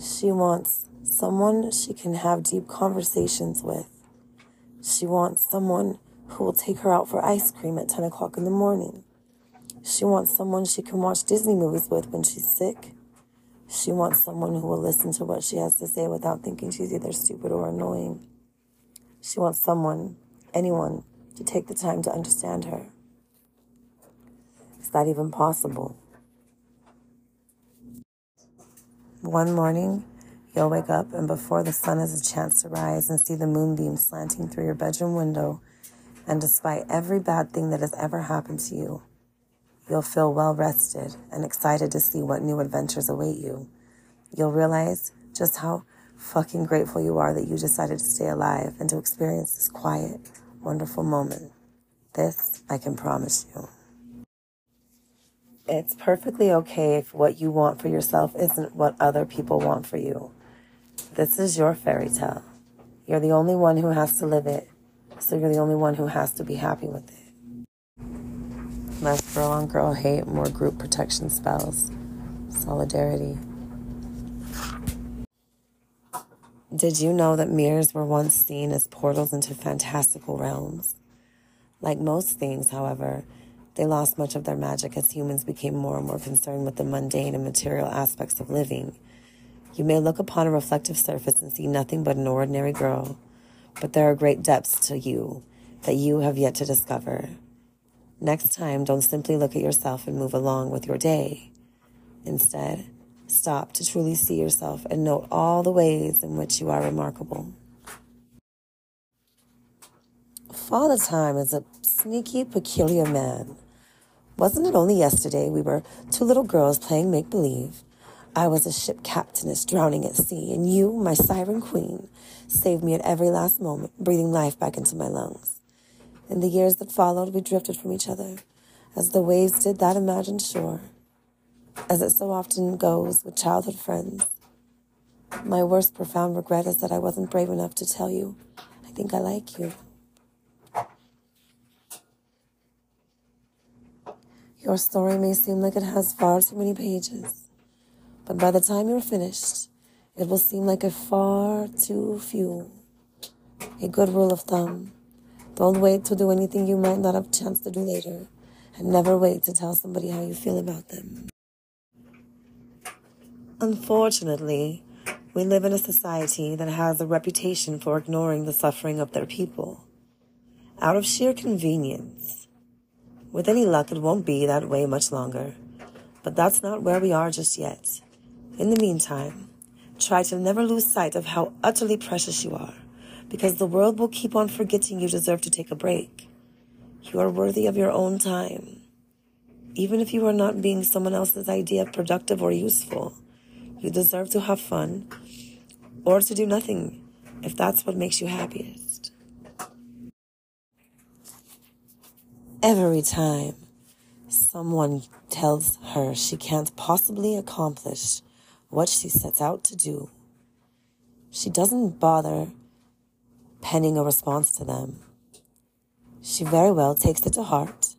She wants someone she can have deep conversations with. She wants someone who will take her out for ice cream at 10 o'clock in the morning. She wants someone she can watch Disney movies with when she's sick. She wants someone who will listen to what she has to say without thinking she's either stupid or annoying. She wants someone, anyone, to take the time to understand her. Is that even possible? One morning, you'll wake up, and before the sun has a chance to rise and see the moonbeam slanting through your bedroom window, and despite every bad thing that has ever happened to you, You'll feel well rested and excited to see what new adventures await you. You'll realize just how fucking grateful you are that you decided to stay alive and to experience this quiet, wonderful moment. This I can promise you. It's perfectly okay if what you want for yourself isn't what other people want for you. This is your fairy tale. You're the only one who has to live it, so you're the only one who has to be happy with it. Less girl on girl hate, more group protection spells. Solidarity. Did you know that mirrors were once seen as portals into fantastical realms? Like most things, however, they lost much of their magic as humans became more and more concerned with the mundane and material aspects of living. You may look upon a reflective surface and see nothing but an ordinary girl, but there are great depths to you that you have yet to discover. Next time, don't simply look at yourself and move along with your day. Instead, stop to truly see yourself and note all the ways in which you are remarkable. Father Time is a sneaky, peculiar man. Wasn't it only yesterday we were two little girls playing make believe? I was a ship captainess drowning at sea, and you, my siren queen, saved me at every last moment, breathing life back into my lungs. In the years that followed, we drifted from each other, as the waves did that imagined shore, as it so often goes with childhood friends. My worst profound regret is that I wasn't brave enough to tell you, I think I like you. Your story may seem like it has far too many pages, but by the time you're finished, it will seem like a far too few. A good rule of thumb don't wait to do anything you might not have a chance to do later. And never wait to tell somebody how you feel about them. Unfortunately, we live in a society that has a reputation for ignoring the suffering of their people. Out of sheer convenience. With any luck, it won't be that way much longer. But that's not where we are just yet. In the meantime, try to never lose sight of how utterly precious you are because the world will keep on forgetting you deserve to take a break. You are worthy of your own time. Even if you are not being someone else's idea productive or useful, you deserve to have fun or to do nothing if that's what makes you happiest. Every time someone tells her she can't possibly accomplish what she sets out to do, she doesn't bother penning a response to them. She very well takes it to heart,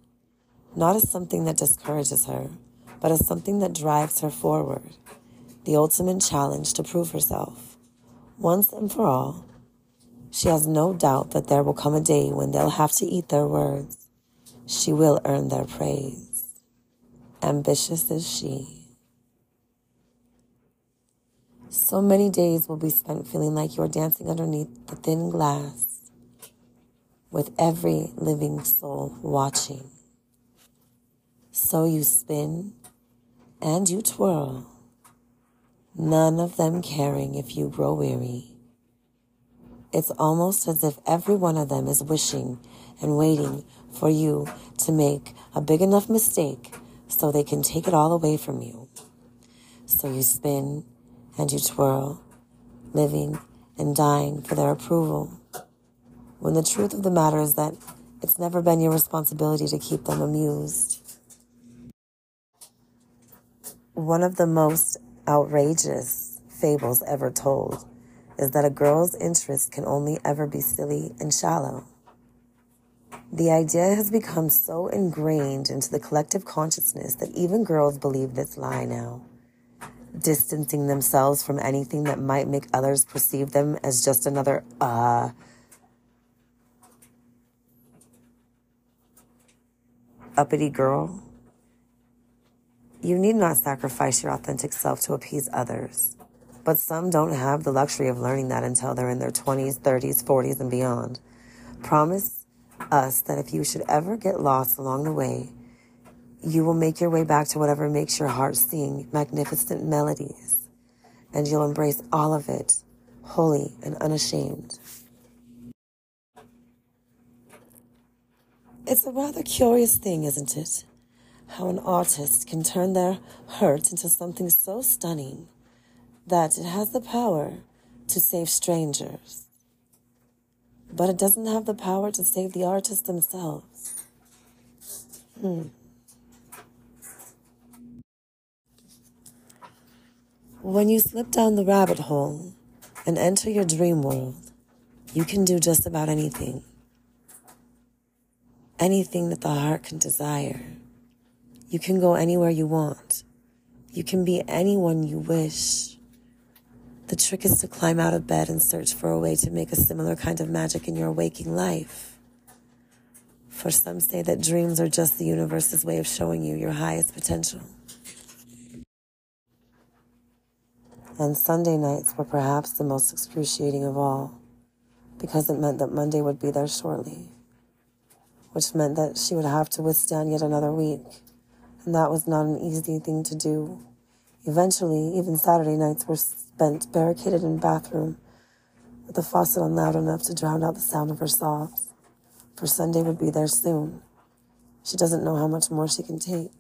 not as something that discourages her, but as something that drives her forward, the ultimate challenge to prove herself. Once and for all, she has no doubt that there will come a day when they'll have to eat their words. She will earn their praise. Ambitious is she. So many days will be spent feeling like you're dancing underneath the thin glass with every living soul watching. So you spin and you twirl, none of them caring if you grow weary. It's almost as if every one of them is wishing and waiting for you to make a big enough mistake so they can take it all away from you. So you spin and you twirl, living and dying for their approval. When the truth of the matter is that it's never been your responsibility to keep them amused. One of the most outrageous fables ever told is that a girl's interest can only ever be silly and shallow. The idea has become so ingrained into the collective consciousness that even girls believe this lie now. distancing themselves from anything that might make others perceive them as just another, uh, uppity girl. You need not sacrifice your authentic self to appease others. But some don't have the luxury of learning that until they're in their 20s, 30s, 40s, and beyond. Promise us that if you should ever get lost along the way, you will make your way back to whatever makes your heart sing magnificent melodies, and you'll embrace all of it, wholly and unashamed. It's a rather curious thing, isn't it? How an artist can turn their hurt into something so stunning that it has the power to save strangers, but it doesn't have the power to save the artists themselves. Hmm. When you slip down the rabbit hole and enter your dream world, you can do just about anything. Anything that the heart can desire. You can go anywhere you want. You can be anyone you wish. The trick is to climb out of bed and search for a way to make a similar kind of magic in your waking life. For some say that dreams are just the universe's way of showing you your highest potential. And Sunday nights were perhaps the most excruciating of all, because it meant that Monday would be there shortly, which meant that she would have to withstand yet another week, and that was not an easy thing to do. Eventually, even Saturday nights were spent barricaded in bathroom with the faucet on loud enough to drown out the sound of her sobs. For Sunday would be there soon. She doesn't know how much more she can take.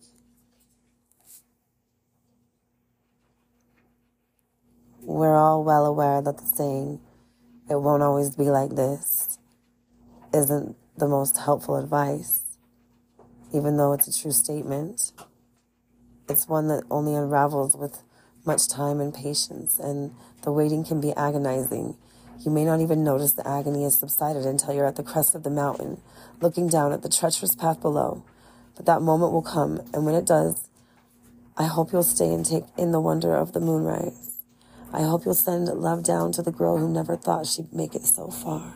we're all well aware that the saying, it won't always be like this, isn't the most helpful advice, even though it's a true statement. It's one that only unravels with much time and patience, and the waiting can be agonizing. You may not even notice the agony has subsided until you're at the crest of the mountain, looking down at the treacherous path below. But that moment will come, and when it does, I hope you'll stay and take in the wonder of the moonrise. I hope you'll send love down to the girl who never thought she'd make it so far.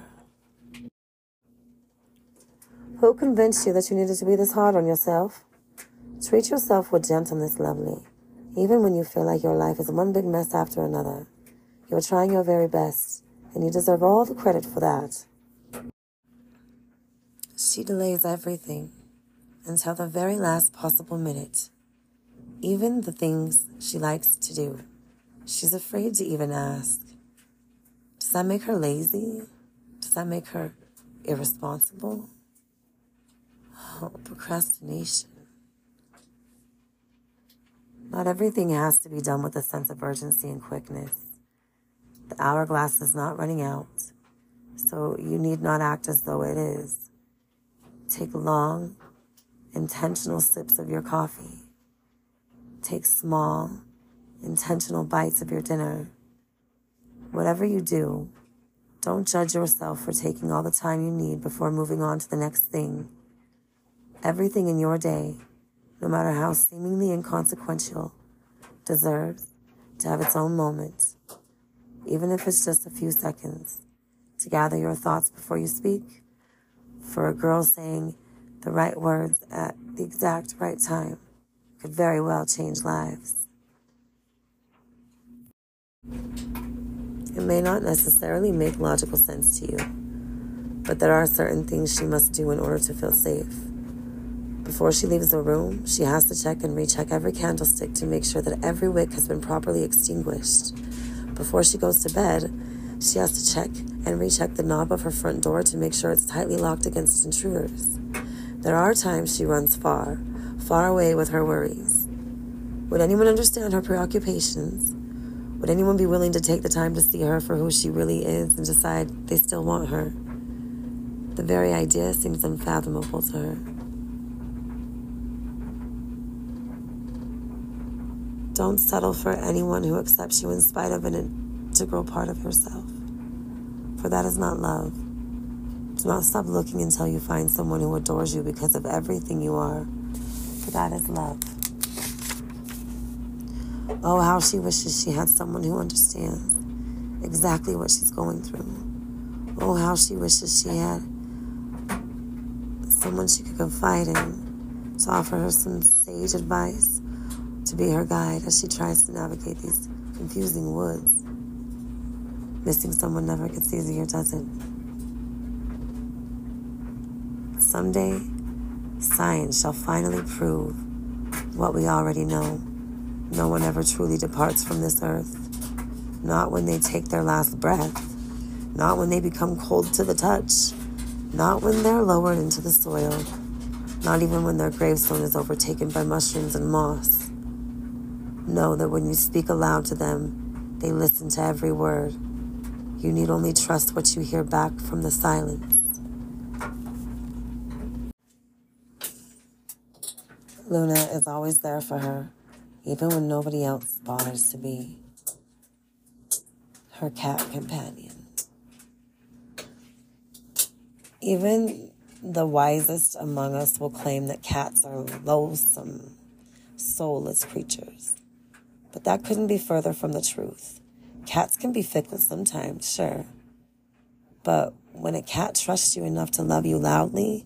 Who convinced you that you needed to be this hard on yourself? Treat yourself with gentleness, lovely. Even when you feel like your life is one big mess after another, you're trying your very best, and you deserve all the credit for that. She delays everything until the very last possible minute, even the things she likes to do. She's afraid to even ask. Does that make her lazy? Does that make her irresponsible? Oh, procrastination. Not everything has to be done with a sense of urgency and quickness. The hourglass is not running out, so you need not act as though it is. Take long, intentional sips of your coffee. Take small, intentional bites of your dinner. Whatever you do, don't judge yourself for taking all the time you need before moving on to the next thing. Everything in your day, no matter how seemingly inconsequential, deserves to have its own moment, even if it's just a few seconds, to gather your thoughts before you speak. For a girl saying the right words at the exact right time could very well change lives. It may not necessarily make logical sense to you, but there are certain things she must do in order to feel safe. Before she leaves the room, she has to check and recheck every candlestick to make sure that every wick has been properly extinguished. Before she goes to bed, she has to check and recheck the knob of her front door to make sure it's tightly locked against intruders. There are times she runs far, far away with her worries. Would anyone understand her preoccupations? Would anyone be willing to take the time to see her for who she really is and decide they still want her? The very idea seems unfathomable to her. Don't settle for anyone who accepts you in spite of an integral part of yourself, for that is not love. Do not stop looking until you find someone who adores you because of everything you are, for that is love. Oh, how she wishes she had someone who understands exactly what she's going through. Oh, how she wishes she had someone she could confide in to offer her some sage advice, to be her guide as she tries to navigate these confusing woods. Missing someone never gets easier, does it? Someday, science shall finally prove what we already know. No one ever truly departs from this earth. Not when they take their last breath. Not when they become cold to the touch. Not when they're lowered into the soil. Not even when their gravestone is overtaken by mushrooms and moss. Know that when you speak aloud to them, they listen to every word. You need only trust what you hear back from the silence. Luna is always there for her, even when nobody else bothers to be. Her cat companion. Even the wisest among us will claim that cats are loathsome, soulless creatures. But that couldn't be further from the truth. Cats can be fickle sometimes, sure. But when a cat trusts you enough to love you loudly,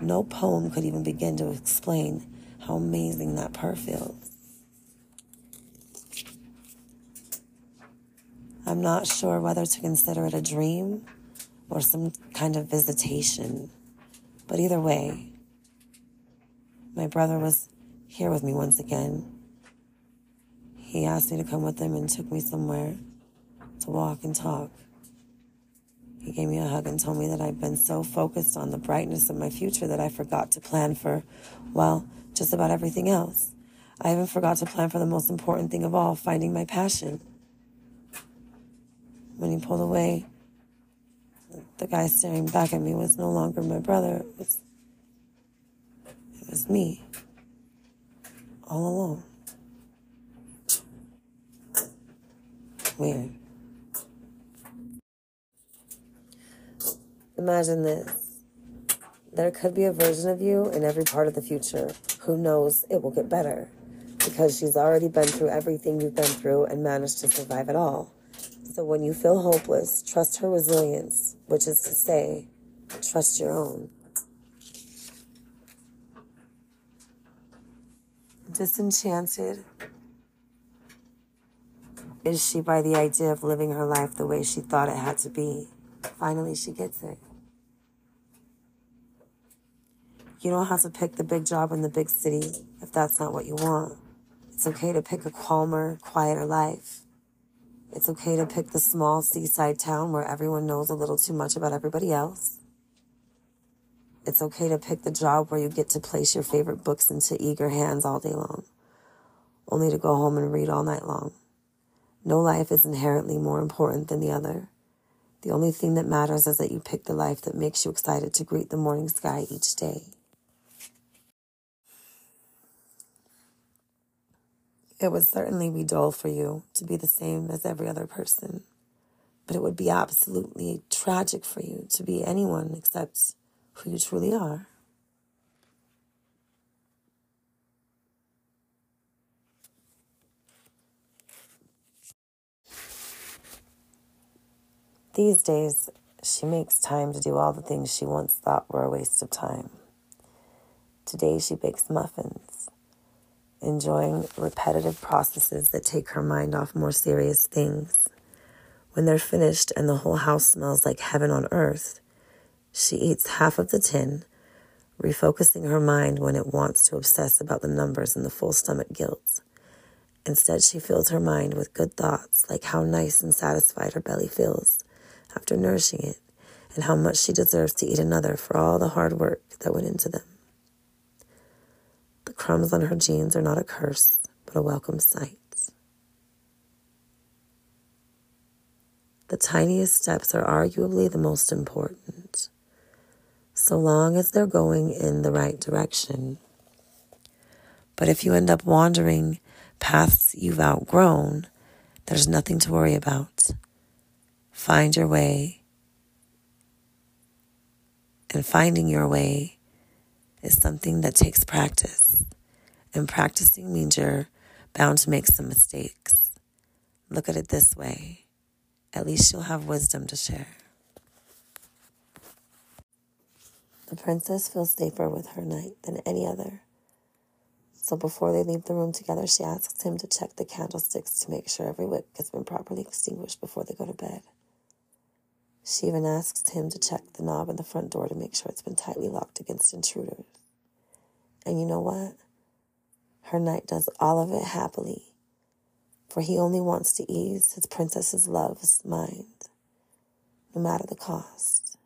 no poem could even begin to explain how amazing that purr feels. I'm not sure whether to consider it a dream or some kind of visitation, but either way, my brother was here with me once again. He asked me to come with him and took me somewhere to walk and talk. He gave me a hug and told me that I'd been so focused on the brightness of my future that I forgot to plan for, well, just about everything else. I even forgot to plan for the most important thing of all, finding my passion. When he pulled away, the guy staring back at me was no longer my brother. It was, it was me. All alone. Weird. Imagine this. There could be a version of you in every part of the future. Who knows? It will get better because she's already been through everything you've been through and managed to survive it all. So when you feel hopeless, trust her resilience, which is to say, trust your own. Disenchanted is she by the idea of living her life the way she thought it had to be. Finally, she gets it. You don't have to pick the big job in the big city if that's not what you want. It's okay to pick a calmer, quieter life. It's okay to pick the small seaside town where everyone knows a little too much about everybody else. It's okay to pick the job where you get to place your favorite books into eager hands all day long, only to go home and read all night long. No life is inherently more important than the other. The only thing that matters is that you pick the life that makes you excited to greet the morning sky each day. It would certainly be dull for you to be the same as every other person, but it would be absolutely tragic for you to be anyone except who you truly are. These days, she makes time to do all the things she once thought were a waste of time. Today, she bakes muffins enjoying repetitive processes that take her mind off more serious things. When they're finished and the whole house smells like heaven on earth, she eats half of the tin, refocusing her mind when it wants to obsess about the numbers and the full stomach guilt. Instead, she fills her mind with good thoughts like how nice and satisfied her belly feels after nourishing it, and how much she deserves to eat another for all the hard work that went into them. The crumbs on her jeans are not a curse, but a welcome sight. The tiniest steps are arguably the most important, so long as they're going in the right direction. But if you end up wandering paths you've outgrown, there's nothing to worry about. Find your way. And finding your way is something that takes practice. And practicing means you're bound to make some mistakes. Look at it this way at least you'll have wisdom to share. The princess feels safer with her knight than any other. So before they leave the room together, she asks him to check the candlesticks to make sure every wick has been properly extinguished before they go to bed. She even asks him to check the knob in the front door to make sure it's been tightly locked against intruders. And you know what? Her knight does all of it happily, for he only wants to ease his princess's love's mind, no matter the cost.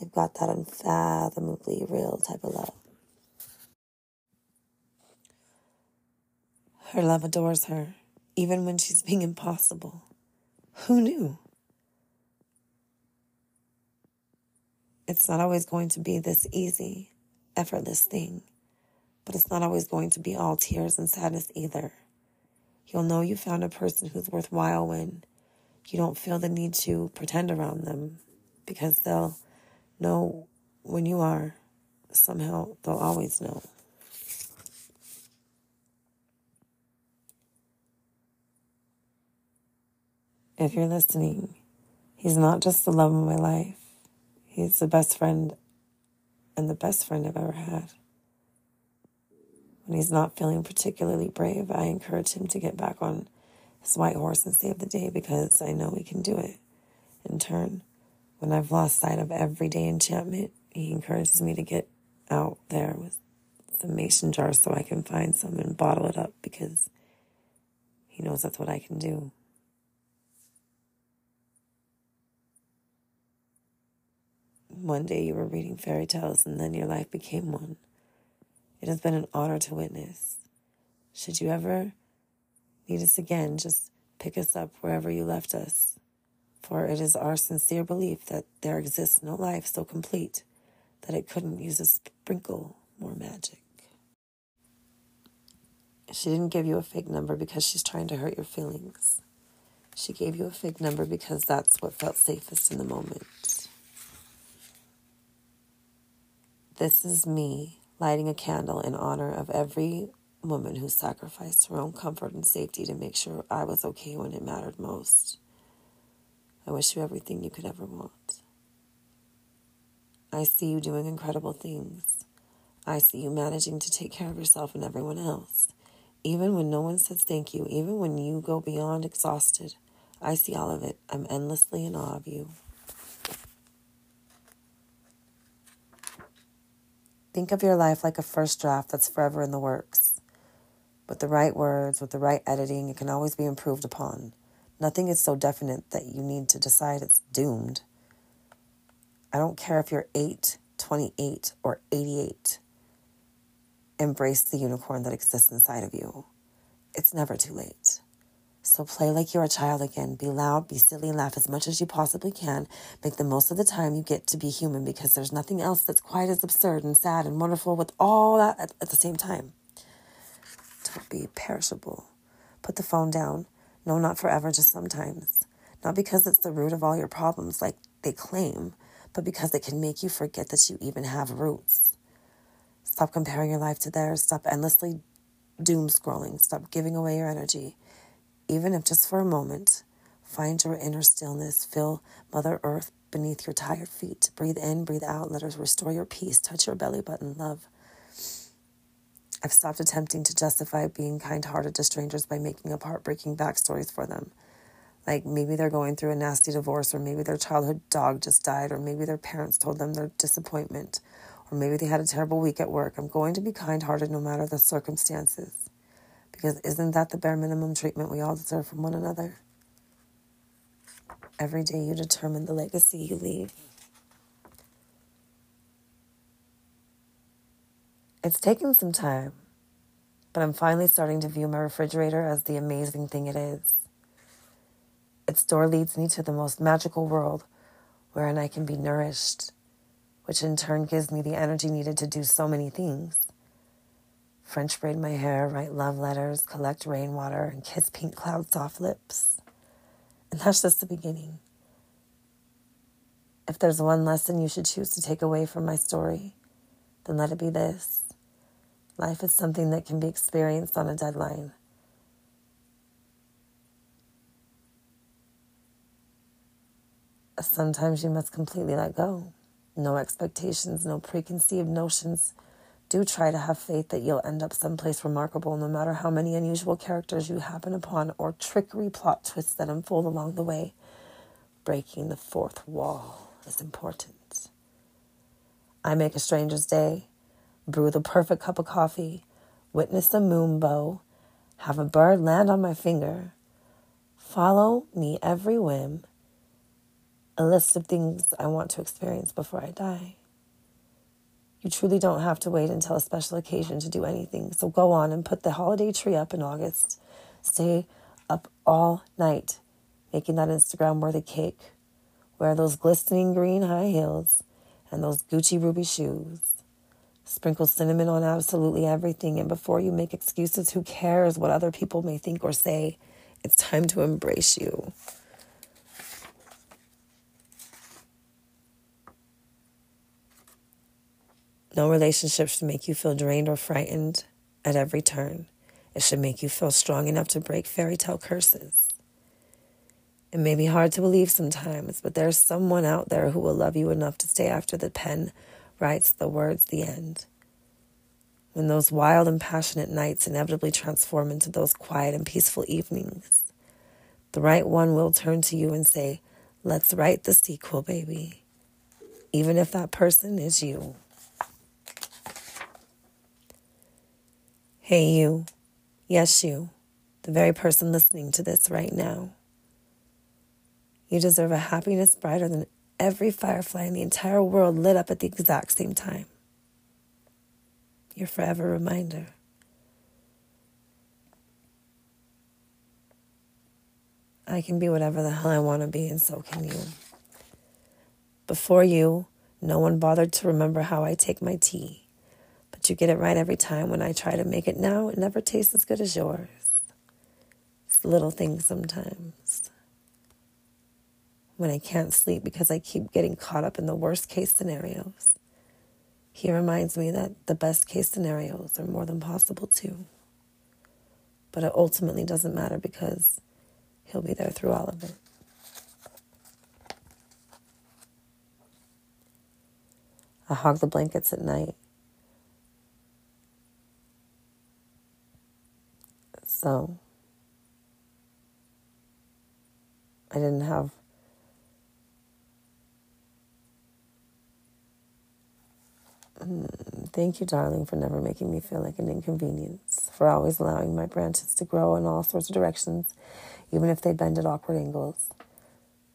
They've got that unfathomably real type of love. Her love adores her, even when she's being impossible. Who knew? It's not always going to be this easy, effortless thing, but it's not always going to be all tears and sadness either. You'll know you found a person who's worthwhile when you don't feel the need to pretend around them because they'll know when you are. Somehow, they'll always know. if you're listening, he's not just the love of my life. He's the best friend and the best friend I've ever had. When he's not feeling particularly brave, I encourage him to get back on his white horse and save the day because I know he can do it. In turn, when I've lost sight of everyday enchantment, he encourages me to get out there with some mason jars so I can find some and bottle it up because he knows that's what I can do. One day you were reading fairy tales and then your life became one. It has been an honor to witness. Should you ever need us again, just pick us up wherever you left us. For it is our sincere belief that there exists no life so complete that it couldn't use a sprinkle more magic. She didn't give you a fake number because she's trying to hurt your feelings. She gave you a fake number because that's what felt safest in the moment. This is me lighting a candle in honor of every woman who sacrificed her own comfort and safety to make sure I was okay when it mattered most. I wish you everything you could ever want. I see you doing incredible things. I see you managing to take care of yourself and everyone else. Even when no one says thank you, even when you go beyond exhausted, I see all of it. I'm endlessly in awe of you. Think of your life like a first draft that's forever in the works. With the right words, with the right editing, it can always be improved upon. Nothing is so definite that you need to decide it's doomed. I don't care if you're 8, 28, or 88. Embrace the unicorn that exists inside of you. It's never too late. So play like you're a child again. Be loud, be silly, laugh as much as you possibly can. Make the most of the time you get to be human because there's nothing else that's quite as absurd and sad and wonderful with all that at, at the same time. Don't be perishable. Put the phone down. No, not forever, just sometimes. Not because it's the root of all your problems like they claim, but because it can make you forget that you even have roots. Stop comparing your life to theirs. Stop endlessly doom scrolling. Stop giving away your energy even if just for a moment, find your inner stillness. Feel Mother Earth beneath your tired feet. Breathe in, breathe out. Let her restore your peace. Touch your belly button, love. I've stopped attempting to justify being kind hearted to strangers by making up heartbreaking backstories for them. Like maybe they're going through a nasty divorce, or maybe their childhood dog just died, or maybe their parents told them their disappointment, or maybe they had a terrible week at work. I'm going to be kind hearted no matter the circumstances. Because isn't that the bare minimum treatment we all deserve from one another? Every day you determine the legacy you leave. It's taken some time, but I'm finally starting to view my refrigerator as the amazing thing it is. Its door leads me to the most magical world wherein I can be nourished, which in turn gives me the energy needed to do so many things. French braid my hair, write love letters, collect rainwater, and kiss pink cloud soft lips. And that's just the beginning. If there's one lesson you should choose to take away from my story, then let it be this. Life is something that can be experienced on a deadline. Sometimes you must completely let go. No expectations, no preconceived notions. Do try to have faith that you'll end up someplace remarkable, no matter how many unusual characters you happen upon or trickery plot twists that unfold along the way. Breaking the fourth wall is important. I make a stranger's day, brew the perfect cup of coffee, witness a moonbow, have a bird land on my finger, follow me every whim, a list of things I want to experience before I die. You truly don't have to wait until a special occasion to do anything. So go on and put the holiday tree up in August. Stay up all night making that Instagram worthy cake. Wear those glistening green high heels and those Gucci ruby shoes. Sprinkle cinnamon on absolutely everything. And before you make excuses, who cares what other people may think or say? It's time to embrace you. No relationship should make you feel drained or frightened at every turn. It should make you feel strong enough to break fairy tale curses. It may be hard to believe sometimes, but there's someone out there who will love you enough to stay after the pen writes the words the end. When those wild and passionate nights inevitably transform into those quiet and peaceful evenings, the right one will turn to you and say, Let's write the sequel, baby. Even if that person is you. Hey, you. Yes, you. The very person listening to this right now. You deserve a happiness brighter than every firefly in the entire world lit up at the exact same time. Your forever reminder. I can be whatever the hell I want to be, and so can you. Before you, no one bothered to remember how I take my tea but you get it right every time. When I try to make it now, it never tastes as good as yours. It's little things sometimes. When I can't sleep because I keep getting caught up in the worst case scenarios, he reminds me that the best case scenarios are more than possible too. But it ultimately doesn't matter because he'll be there through all of it. I hog the blankets at night So I didn't have mm, Thank you, darling, for never making me feel like an inconvenience, for always allowing my branches to grow in all sorts of directions, even if they bend at awkward angles.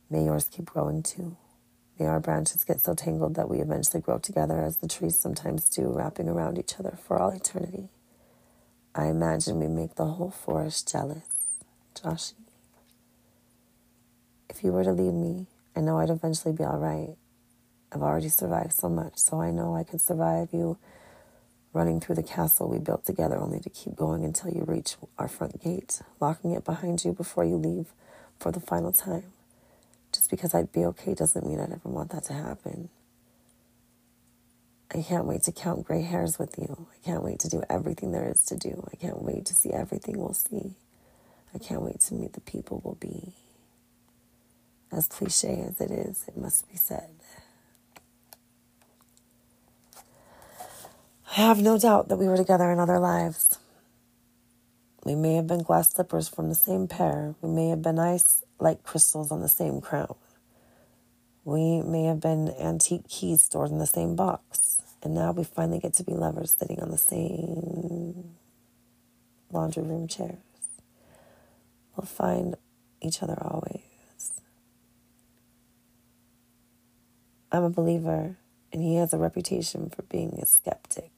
May yours keep growing too. May our branches get so tangled that we eventually grow together as the trees sometimes do, wrapping around each other for all eternity. I imagine we make the whole forest jealous. Joshy. If you were to leave me, I know I'd eventually be all right. I've already survived so much, so I know I could survive you running through the castle we built together only to keep going until you reach our front gate, locking it behind you before you leave for the final time. Just because I'd be okay doesn't mean I'd ever want that to happen. I can't wait to count gray hairs with you. I can't wait to do everything there is to do. I can't wait to see everything we'll see. I can't wait to meet the people we'll be. As cliche as it is, it must be said. I have no doubt that we were together in other lives. We may have been glass slippers from the same pair. We may have been ice like crystals on the same crown. We may have been antique keys stored in the same box. And now we finally get to be lovers sitting on the same laundry room chairs. We'll find each other always. I'm a believer, and he has a reputation for being a skeptic.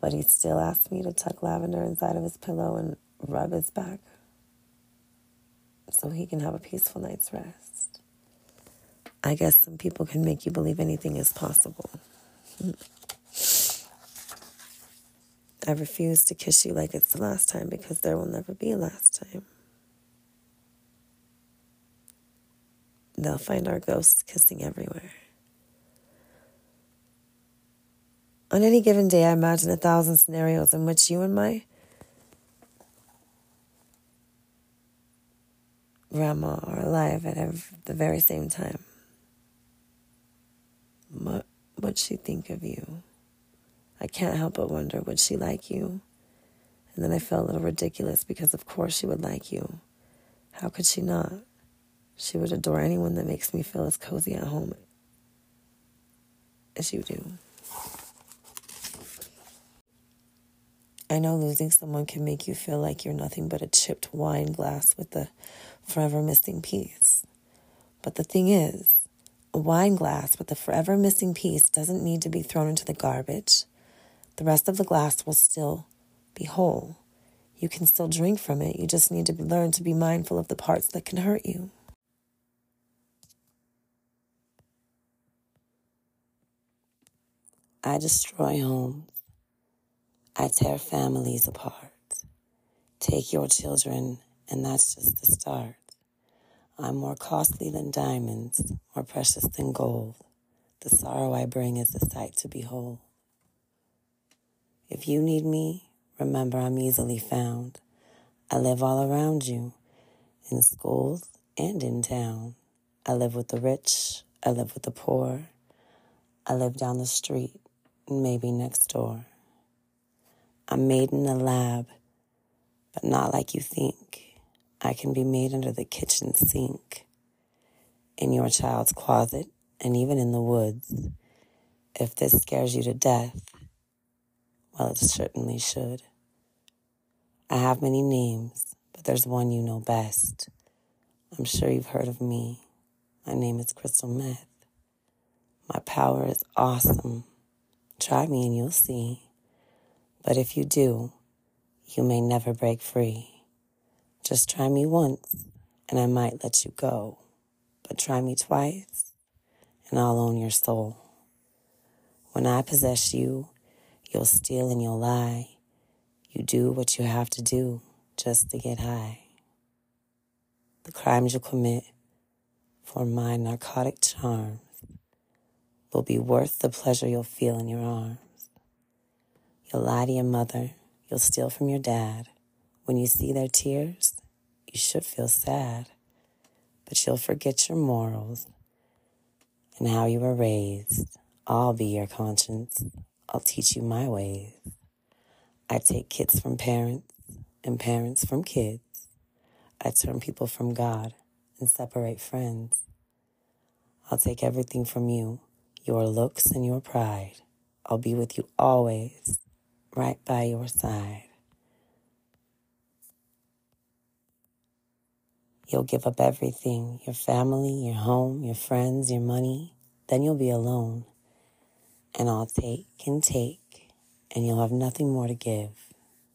But he still asks me to tuck lavender inside of his pillow and rub his back so he can have a peaceful night's rest. I guess some people can make you believe anything is possible. I refuse to kiss you like it's the last time because there will never be a last time. They'll find our ghosts kissing everywhere. On any given day, I imagine a thousand scenarios in which you and my grandma are alive at the very same time. What would she think of you? I can't help but wonder would she like you? And then I felt a little ridiculous because, of course, she would like you. How could she not? She would adore anyone that makes me feel as cozy at home as you do. I know losing someone can make you feel like you're nothing but a chipped wine glass with a forever missing piece. But the thing is, a wine glass with the forever missing piece doesn't need to be thrown into the garbage. The rest of the glass will still be whole. You can still drink from it. You just need to learn to be mindful of the parts that can hurt you. I destroy homes. I tear families apart. Take your children, and that's just the start. I'm more costly than diamonds, more precious than gold. The sorrow I bring is a sight to behold. If you need me, remember I'm easily found. I live all around you, in schools and in town. I live with the rich, I live with the poor. I live down the street, and maybe next door. I'm made in a lab, but not like you think. I can be made under the kitchen sink, in your child's closet, and even in the woods. If this scares you to death, well, it certainly should. I have many names, but there's one you know best. I'm sure you've heard of me. My name is Crystal Meth. My power is awesome. Try me and you'll see. But if you do, you may never break free. Just try me once and I might let you go. But try me twice and I'll own your soul. When I possess you, you'll steal and you'll lie. You do what you have to do just to get high. The crimes you'll commit for my narcotic charms will be worth the pleasure you'll feel in your arms. You'll lie to your mother, you'll steal from your dad, when you see their tears, you should feel sad, but you'll forget your morals and how you were raised. I'll be your conscience. I'll teach you my ways. I take kids from parents and parents from kids. I turn people from God and separate friends. I'll take everything from you, your looks and your pride. I'll be with you always, right by your side. You'll give up everything your family, your home, your friends, your money. Then you'll be alone. And I'll take and take, and you'll have nothing more to give.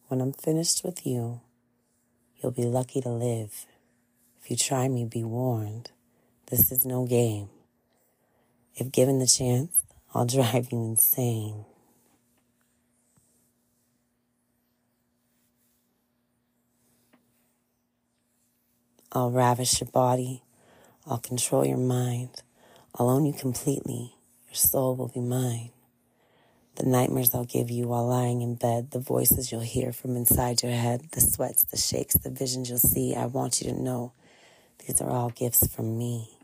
When I'm finished with you, you'll be lucky to live. If you try me, be warned. This is no game. If given the chance, I'll drive you insane. I'll ravish your body. I'll control your mind. I'll own you completely. Your soul will be mine. The nightmares I'll give you while lying in bed, the voices you'll hear from inside your head, the sweats, the shakes, the visions you'll see, I want you to know these are all gifts from me.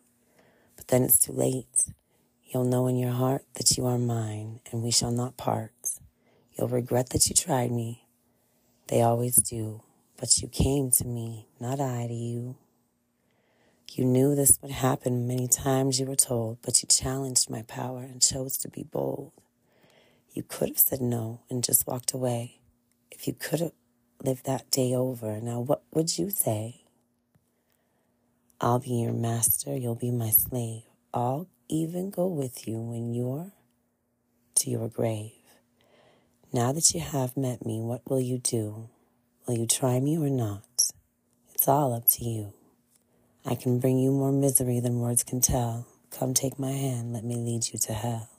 But then it's too late. You'll know in your heart that you are mine and we shall not part. You'll regret that you tried me. They always do. But you came to me, not I to you. You knew this would happen many times, you were told, but you challenged my power and chose to be bold. You could have said no and just walked away. If you could have lived that day over, now what would you say? I'll be your master, you'll be my slave. I'll even go with you when you're to your grave. Now that you have met me, what will you do? Will you try me or not? It's all up to you. I can bring you more misery than words can tell. Come take my hand, let me lead you to hell.